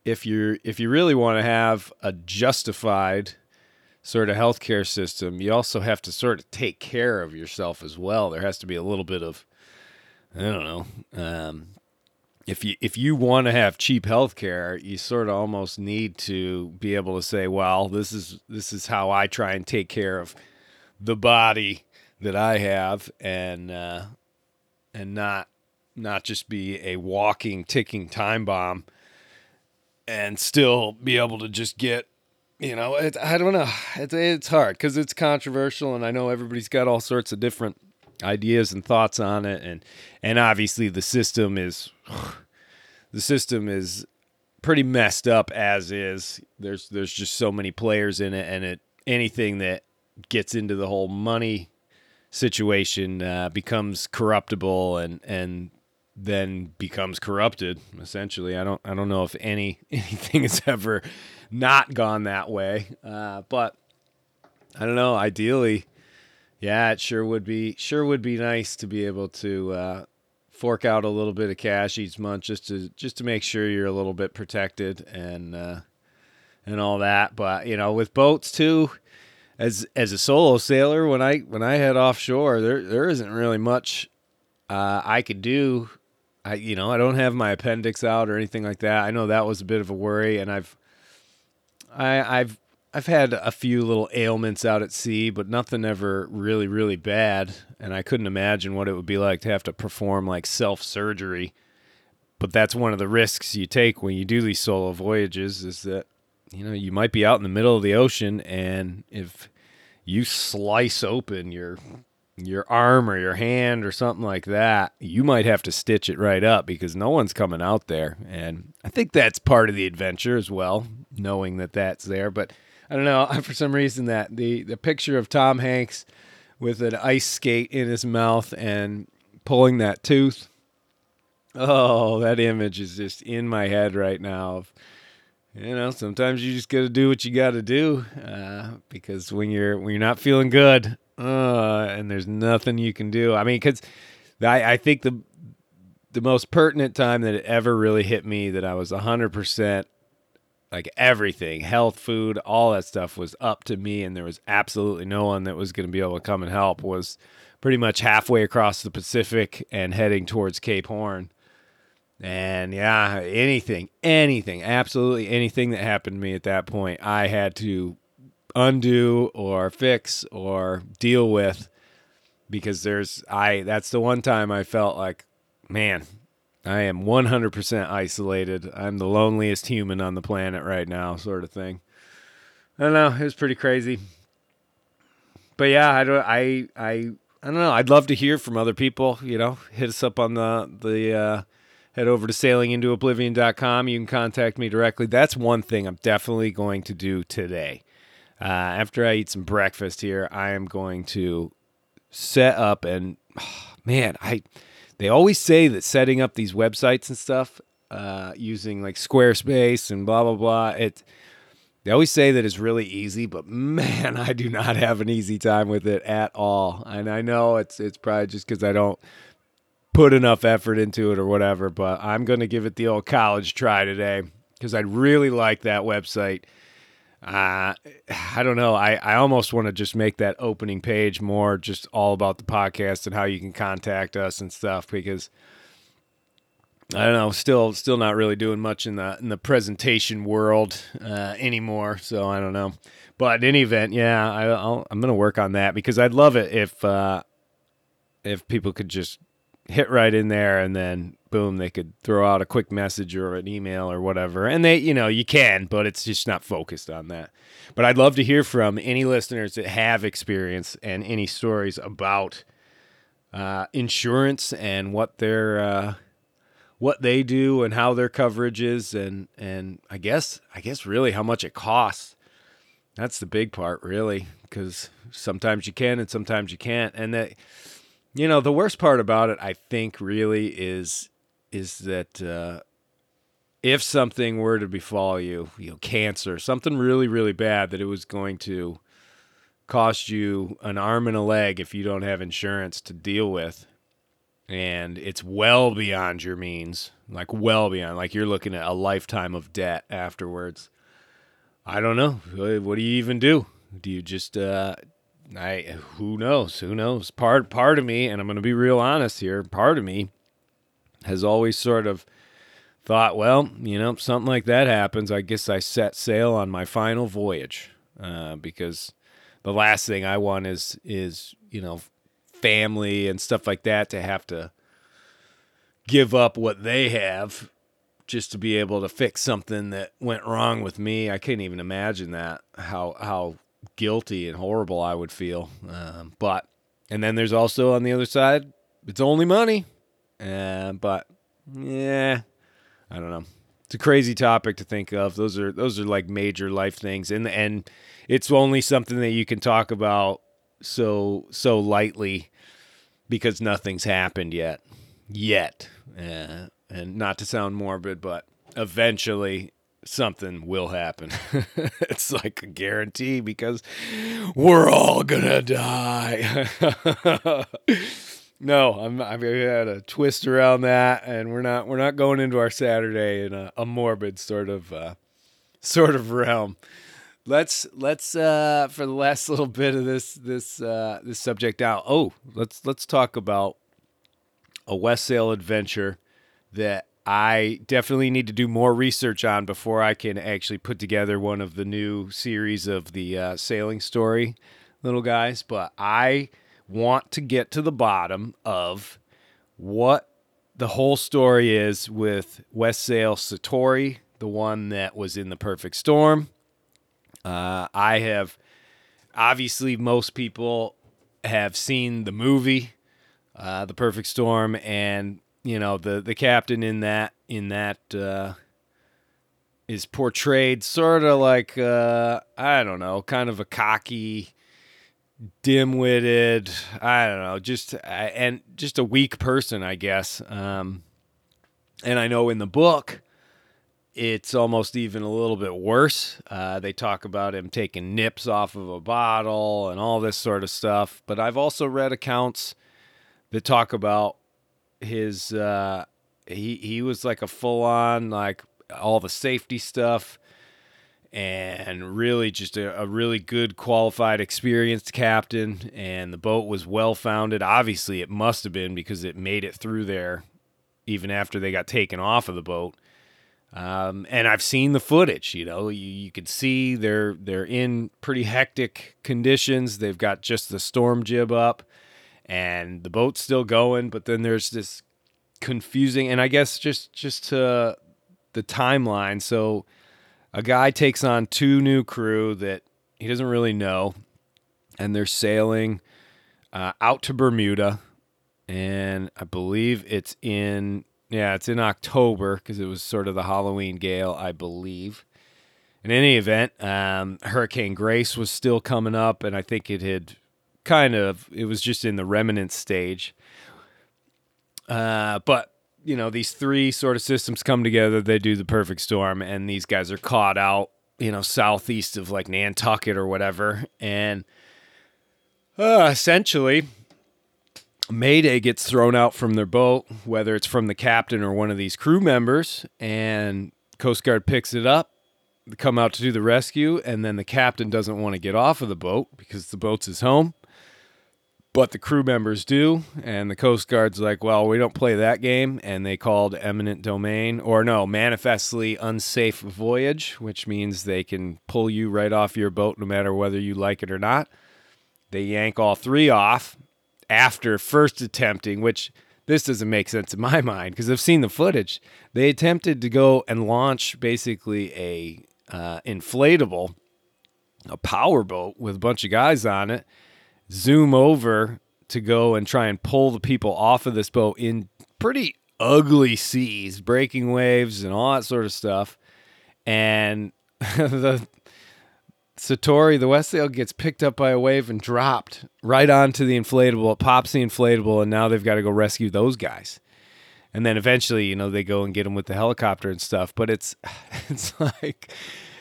if you're if you really want to have a justified sort of healthcare system, you also have to sort of take care of yourself as well. There has to be a little bit of I don't know. Um, if you if you want to have cheap healthcare, you sort of almost need to be able to say, well, this is this is how I try and take care of the body that I have, and uh, and not not just be a walking ticking time bomb and still be able to just get you know it, i don't know. It's, it's hard because it's controversial and i know everybody's got all sorts of different ideas and thoughts on it and and obviously the system is the system is pretty messed up as is. There's there's just so many players in it and it anything that gets into the whole money situation uh, becomes corruptible and and then becomes corrupted essentially. I don't i don't know if any anything has ever not gone that way. Uh, but i don't know ideally yeah it sure would be sure would be nice to be able to uh, fork out a little bit of cash each month just to just to make sure you're a little bit protected and uh, and all that. But you know with boats too as as a solo sailor when i when i head offshore there there isn't really much uh, I could do I you know I don't have my appendix out or anything like that. I know that was a bit of a worry, and I've I I've I've had a few little ailments out at sea, but nothing ever really, really bad. And I couldn't imagine what it would be like to have to perform like self surgery. But that's one of the risks you take when you do these solo voyages is that, you know, you might be out in the middle of the ocean and if you slice open your your arm or your hand or something like that, you might have to stitch it right up because no one's coming out there. And I think that's part of the adventure as well, knowing that that's there. But I don't know, for some reason that the the picture of Tom Hanks with an ice skate in his mouth and pulling that tooth. Oh, that image is just in my head right now. Of, you know, sometimes you just got to do what you got to do uh, because when you're when you're not feeling good, uh, and there's nothing you can do. I mean, because I, I think the the most pertinent time that it ever really hit me that I was hundred percent like everything, health, food, all that stuff was up to me, and there was absolutely no one that was going to be able to come and help. Was pretty much halfway across the Pacific and heading towards Cape Horn. And yeah, anything, anything, absolutely anything that happened to me at that point, I had to undo or fix or deal with because there's I that's the one time I felt like man I am 100% isolated. I'm the loneliest human on the planet right now sort of thing. I don't know, it was pretty crazy. But yeah, I don't I I I don't know. I'd love to hear from other people, you know. Hit us up on the the uh head over to sailingintooblivion.com. You can contact me directly. That's one thing I'm definitely going to do today uh, after I eat some breakfast here, I am going to set up and oh, man, I they always say that setting up these websites and stuff uh, using like Squarespace and blah blah blah. It they always say that it's really easy, but man, I do not have an easy time with it at all. And I know it's it's probably just because I don't put enough effort into it or whatever. But I'm going to give it the old college try today because I really like that website uh, I don't know. I, I almost want to just make that opening page more just all about the podcast and how you can contact us and stuff because I don't know. Still, still not really doing much in the in the presentation world uh, anymore. So I don't know. But in any event, yeah, I, I'll, I'm gonna work on that because I'd love it if uh, if people could just hit right in there and then boom they could throw out a quick message or an email or whatever. And they you know you can but it's just not focused on that. But i'd love to hear from any listeners that have experience and any stories about uh, insurance and what their uh, what they do and how their coverage is and and i guess i guess really how much it costs. That's the big part really because sometimes you can and sometimes you can't. And that you know, the worst part about it, I think, really is is that uh, if something were to befall you, you know, cancer, something really, really bad, that it was going to cost you an arm and a leg if you don't have insurance to deal with, and it's well beyond your means, like well beyond, like you're looking at a lifetime of debt afterwards. I don't know. What do you even do? Do you just uh, I who knows? Who knows? Part part of me, and I'm going to be real honest here. Part of me has always sort of thought, well, you know, something like that happens. I guess I set sail on my final voyage uh, because the last thing I want is is you know family and stuff like that to have to give up what they have just to be able to fix something that went wrong with me. I can't even imagine that how how guilty and horrible I would feel. Um, but and then there's also on the other side, it's only money. Uh, but yeah, I don't know. It's a crazy topic to think of. Those are those are like major life things, and and it's only something that you can talk about so so lightly because nothing's happened yet, yet. Uh, and not to sound morbid, but eventually something will happen. it's like a guarantee because we're all gonna die. no, I'm I've had a twist around that, and we're not we're not going into our Saturday in a, a morbid sort of uh, sort of realm. Let's let's uh, for the last little bit of this this uh, this subject out. Oh, let's let's talk about a Westsail adventure that I definitely need to do more research on before I can actually put together one of the new series of the uh, sailing story, little guys. But I want to get to the bottom of what the whole story is with Westsail Satori, the one that was in the Perfect Storm. Uh, I have obviously most people have seen the movie, uh, The Perfect Storm, and you know the the captain in that in that uh, is portrayed sort of like uh, I don't know, kind of a cocky, dim-witted. I don't know, just uh, and just a weak person, I guess. Um, and I know in the book, it's almost even a little bit worse. Uh, they talk about him taking nips off of a bottle and all this sort of stuff. But I've also read accounts that talk about his. Uh, he he was like a full on like all the safety stuff and really just a, a, really good qualified experienced captain and the boat was well founded obviously it must have been because it made it through there even after they got taken off of the boat um, and I've seen the footage. You know, you, you can see they're they're in pretty hectic conditions. They've got just the storm jib up, and the boat's still going. But then there's this confusing, and I guess just just to the timeline. So a guy takes on two new crew that he doesn't really know, and they're sailing uh, out to Bermuda, and I believe it's in yeah, it's in October because it was sort of the Halloween gale, I believe. In any event, um, Hurricane Grace was still coming up, and I think it had kind of it was just in the remnant stage. Uh, but you know, these three sort of systems come together, they do the perfect storm, and these guys are caught out, you know, southeast of like Nantucket or whatever, and uh, essentially Mayday gets thrown out from their boat, whether it's from the captain or one of these crew members, and Coast Guard picks it up, come out to do the rescue, and then the captain doesn't want to get off of the boat because the boat's his home. But the crew members do, and the Coast Guard's like, well, we don't play that game, and they called eminent domain, or no, manifestly unsafe voyage, which means they can pull you right off your boat no matter whether you like it or not. They yank all three off, after first attempting, which this doesn't make sense in my mind because I've seen the footage. They attempted to go and launch basically a uh, inflatable, a power boat with a bunch of guys on it, zoom over to go and try and pull the people off of this boat in pretty ugly seas, breaking waves and all that sort of stuff. And the Satori, the Westsail, gets picked up by a wave and dropped right onto the inflatable. It pops the inflatable, and now they've got to go rescue those guys. And then eventually, you know, they go and get them with the helicopter and stuff. But it's it's like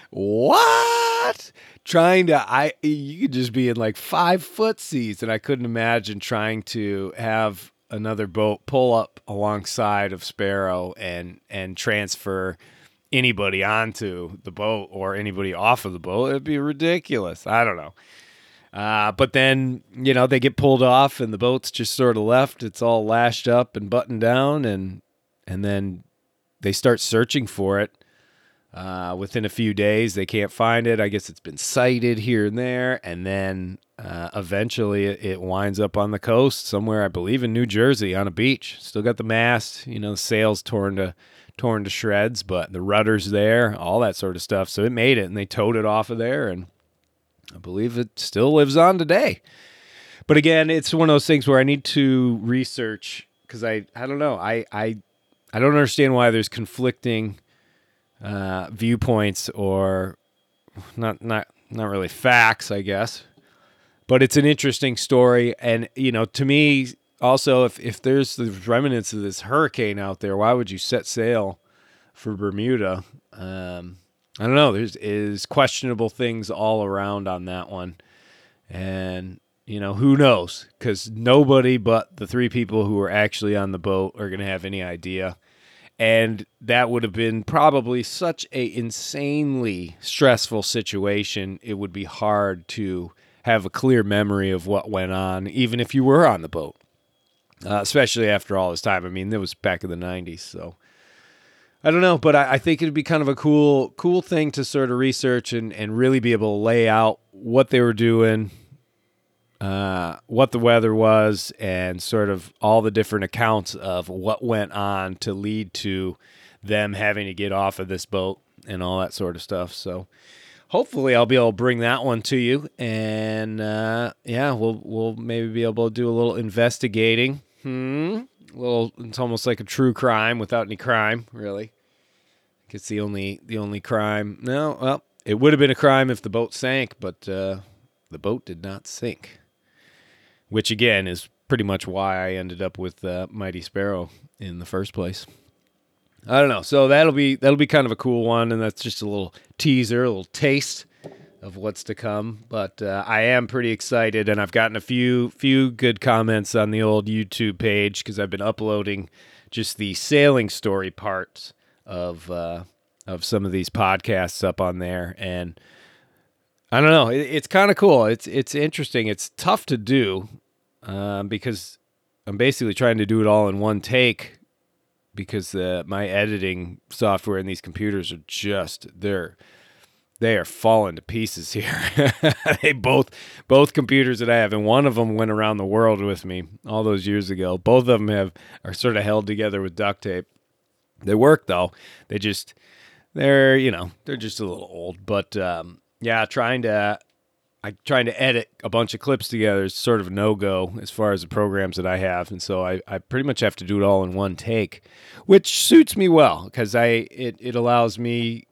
what? Trying to I you could just be in like five foot seas, and I couldn't imagine trying to have another boat pull up alongside of Sparrow and and transfer anybody onto the boat or anybody off of the boat. It'd be ridiculous. I don't know. Uh, but then, you know, they get pulled off and the boat's just sort of left. It's all lashed up and buttoned down and and then they start searching for it. Uh, within a few days, they can't find it. I guess it's been sighted here and there, and then uh, eventually it, it, winds up on the coast somewhere, I believe in New Jersey, on a beach. Still got the mast, you know, the sails torn to torn to shreds, but the rudder's there, all that sort of stuff. So it made it, and they towed it off of there, and I believe it still lives on today. But again, it's one of those things where I need to research because I I don't know I I I don't understand why there's conflicting uh, viewpoints or not not not really facts, I guess. But it's an interesting story, and you know, to me, also, if if there's the remnants of this hurricane out there, why would you set sail for Bermuda? Um, I don't know. There's is questionable things all around on that one, and you know who knows? Because nobody but the three people who were actually on the boat are going to have any idea, and that would have been probably such a insanely stressful situation. It would be hard to have a clear memory of what went on, even if you were on the boat uh, especially after all this time. I mean, it was back in the '90s, so I don't know, but I, I think it'd be kind of a cool cool thing to sort of research and, and really be able to lay out what they were doing, uh, what the weather was, and sort of all the different accounts of what went on to lead to them having to get off of this boat and all that sort of stuff. So hopefully I'll be able to bring that one to you, and uh, yeah, we'll we'll maybe be able to do a little investigating. Hmm. A little. It's almost like a true crime without any crime, really. It's the only the only crime. No, well, it would have been a crime if the boat sank, but uh, the boat did not sink. Which again is pretty much why I ended up with uh, Mighty Sparrow in the first place. I don't know. So that'll be that'll be kind of a cool one, and that's just a little teaser, a little taste of what's to come. But uh, I am pretty excited, and I've gotten a few few good comments on the old YouTube page because I've been uploading just the sailing story parts of uh, of some of these podcasts up on there, and I don't know. It, it's kind of cool. It's it's interesting. It's tough to do um, because I'm basically trying to do it all in one take because uh, my editing software and these computers are just they're they are falling to pieces here. they both both computers that I have, and one of them went around the world with me all those years ago. Both of them have are sort of held together with duct tape. They work though. They just they're you know they're just a little old, but um, yeah, trying to I trying to edit a bunch of clips together is sort of no go as far as the programs that I have, and so I, I pretty much have to do it all in one take, which suits me well because I it, it allows me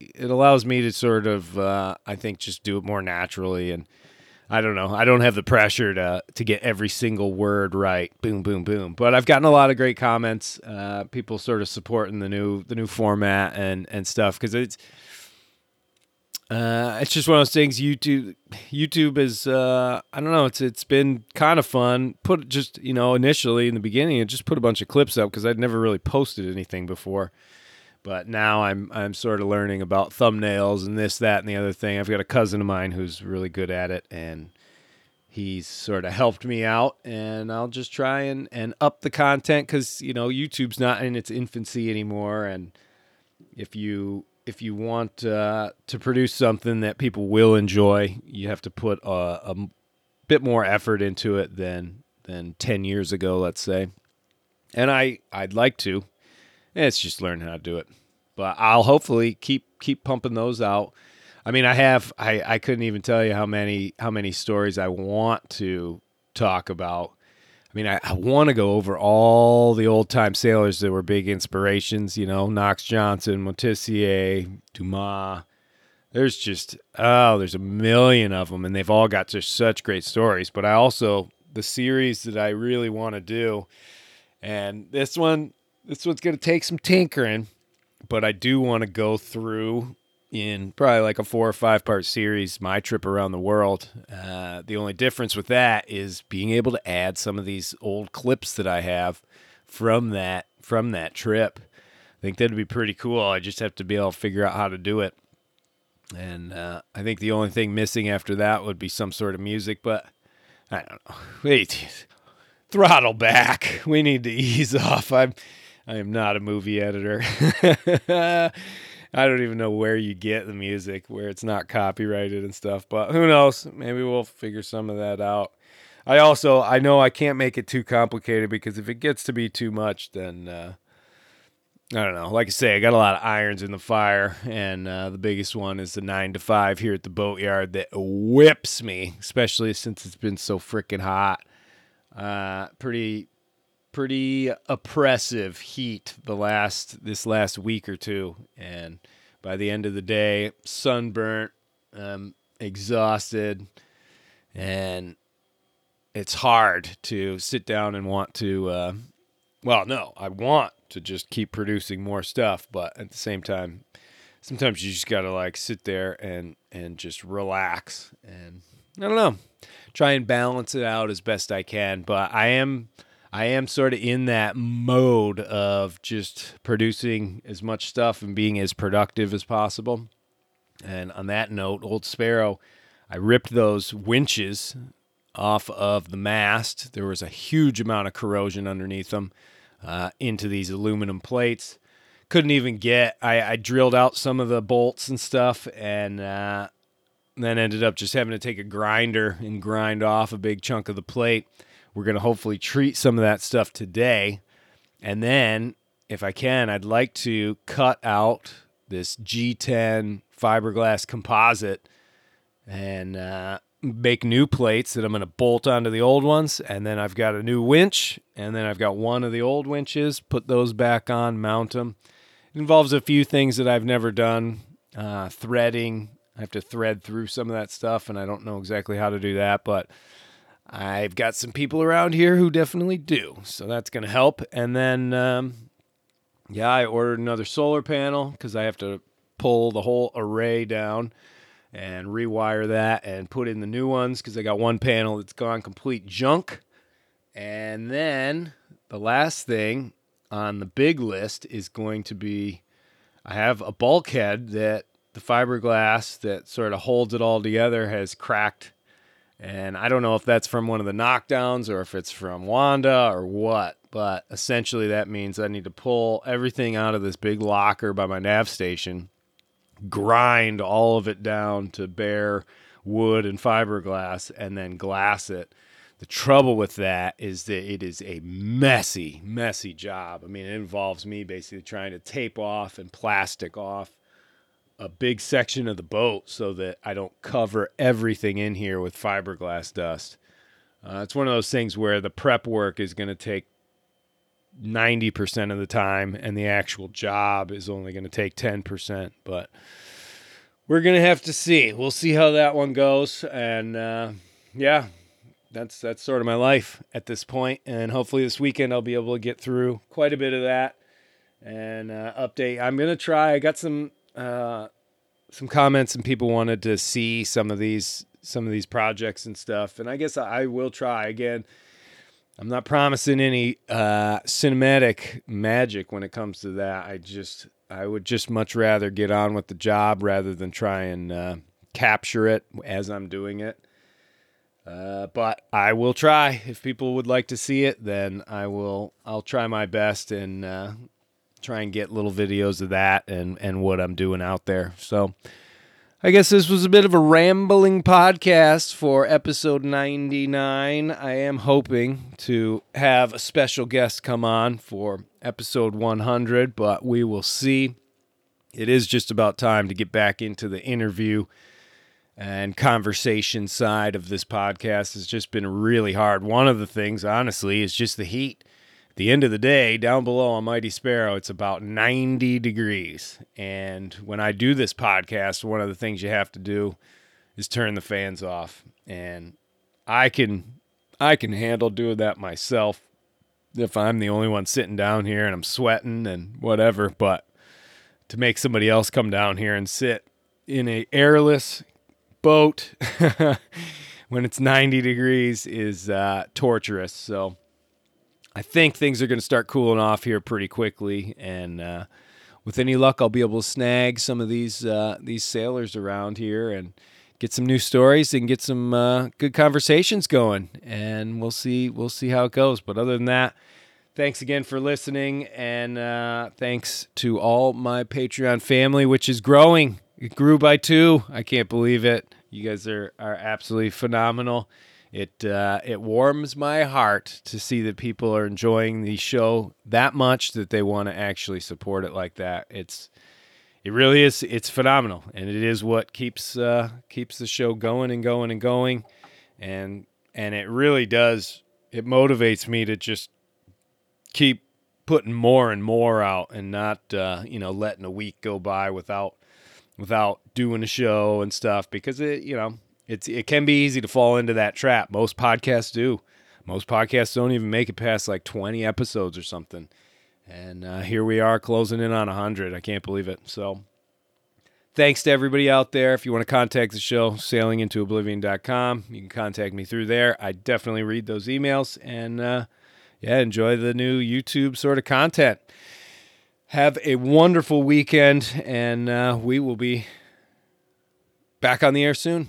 it allows me to sort of uh, I think just do it more naturally and I don't know I don't have the pressure to to get every single word right boom boom boom but I've gotten a lot of great comments uh, people sort of supporting the new the new format and and stuff because it's uh, it's just one of those things. YouTube, YouTube is uh, I don't know. It's it's been kind of fun. Put just you know initially in the beginning, and just put a bunch of clips up because I'd never really posted anything before. But now I'm I'm sort of learning about thumbnails and this, that, and the other thing. I've got a cousin of mine who's really good at it, and he's sort of helped me out. And I'll just try and and up the content because you know YouTube's not in its infancy anymore, and if you if you want uh, to produce something that people will enjoy, you have to put a, a bit more effort into it than than ten years ago, let's say. And I I'd like to. It's just learning how to do it. But I'll hopefully keep keep pumping those out. I mean, I have I I couldn't even tell you how many how many stories I want to talk about I mean, I, I want to go over all the old time sailors that were big inspirations, you know, Knox Johnson, Moitessier, Dumas. There's just, oh, there's a million of them, and they've all got just such great stories. But I also, the series that I really want to do, and this one, this one's going to take some tinkering, but I do want to go through in probably like a four or five part series, my trip around the world. Uh, the only difference with that is being able to add some of these old clips that I have from that from that trip. I think that'd be pretty cool. I just have to be able to figure out how to do it. And uh, I think the only thing missing after that would be some sort of music, but I don't know. Wait, throttle back. We need to ease off. I'm I am not a movie editor. I don't even know where you get the music where it's not copyrighted and stuff, but who knows? Maybe we'll figure some of that out. I also I know I can't make it too complicated because if it gets to be too much, then uh, I don't know. Like I say, I got a lot of irons in the fire, and uh, the biggest one is the nine to five here at the boatyard that whips me, especially since it's been so freaking hot. Uh, pretty pretty oppressive heat the last this last week or two, and by the end of the day, sunburnt, um, exhausted, and it's hard to sit down and want to. Uh, well, no, I want to just keep producing more stuff, but at the same time, sometimes you just gotta like sit there and and just relax and I don't know, try and balance it out as best I can. But I am I am sort of in that mode of just producing as much stuff and being as productive as possible. And on that note, Old Sparrow, I ripped those winches off of the mast. There was a huge amount of corrosion underneath them uh, into these aluminum plates. couldn't even get. I, I drilled out some of the bolts and stuff, and uh, then ended up just having to take a grinder and grind off a big chunk of the plate. We're gonna hopefully treat some of that stuff today, and then if I can, I'd like to cut out this G10 fiberglass composite and uh, make new plates that I'm going to bolt onto the old ones. And then I've got a new winch, and then I've got one of the old winches, put those back on, mount them. It involves a few things that I've never done uh, threading. I have to thread through some of that stuff, and I don't know exactly how to do that, but I've got some people around here who definitely do. So that's going to help. And then, um, yeah, I ordered another solar panel because I have to pull the whole array down and rewire that and put in the new ones because I got one panel that's gone complete junk. And then the last thing on the big list is going to be I have a bulkhead that the fiberglass that sort of holds it all together has cracked. And I don't know if that's from one of the knockdowns or if it's from Wanda or what, but essentially that means I need to pull everything out of this big locker by my nav station grind all of it down to bare wood and fiberglass and then glass it. The trouble with that is that it is a messy, messy job. I mean, it involves me basically trying to tape off and plastic off a big section of the boat so that I don't cover everything in here with fiberglass dust. Uh, it's one of those things where the prep work is going to take 90% of the time and the actual job is only going to take 10%. But we're going to have to see. We'll see how that one goes. And uh, yeah, that's that's sort of my life at this point. And hopefully this weekend I'll be able to get through quite a bit of that and uh, update. I'm going to try. I got some uh, some comments and people wanted to see some of these some of these projects and stuff. And I guess I will try again I'm not promising any uh, cinematic magic when it comes to that. I just I would just much rather get on with the job rather than try and uh, capture it as I'm doing it. Uh, but I will try. If people would like to see it, then I will. I'll try my best and uh, try and get little videos of that and and what I'm doing out there. So I guess this was a bit of a rambling podcast for episode 99. I am hoping to have a special guest come on for episode 100, but we will see. It is just about time to get back into the interview and conversation side of this podcast. It's just been really hard. One of the things, honestly, is just the heat the end of the day, down below on Mighty Sparrow, it's about 90 degrees. And when I do this podcast, one of the things you have to do is turn the fans off. And I can I can handle doing that myself if I'm the only one sitting down here and I'm sweating and whatever, but to make somebody else come down here and sit in a airless boat when it's 90 degrees is uh, torturous. So I think things are going to start cooling off here pretty quickly, and uh, with any luck, I'll be able to snag some of these uh, these sailors around here and get some new stories and get some uh, good conversations going. And we'll see we'll see how it goes. But other than that, thanks again for listening, and uh, thanks to all my Patreon family, which is growing. It grew by two. I can't believe it. You guys are are absolutely phenomenal it uh, it warms my heart to see that people are enjoying the show that much that they want to actually support it like that. It's it really is it's phenomenal, and it is what keeps uh, keeps the show going and going and going, and and it really does. It motivates me to just keep putting more and more out, and not uh, you know letting a week go by without without doing a show and stuff because it you know it's it can be easy to fall into that trap. Most podcasts do. Most podcasts don't even make it past like 20 episodes or something. And uh, here we are closing in on 100. I can't believe it. So thanks to everybody out there. If you want to contact the show, sailingintooblivion.com. You can contact me through there. I definitely read those emails and uh, yeah, enjoy the new YouTube sort of content. Have a wonderful weekend, and uh, we will be back on the air soon.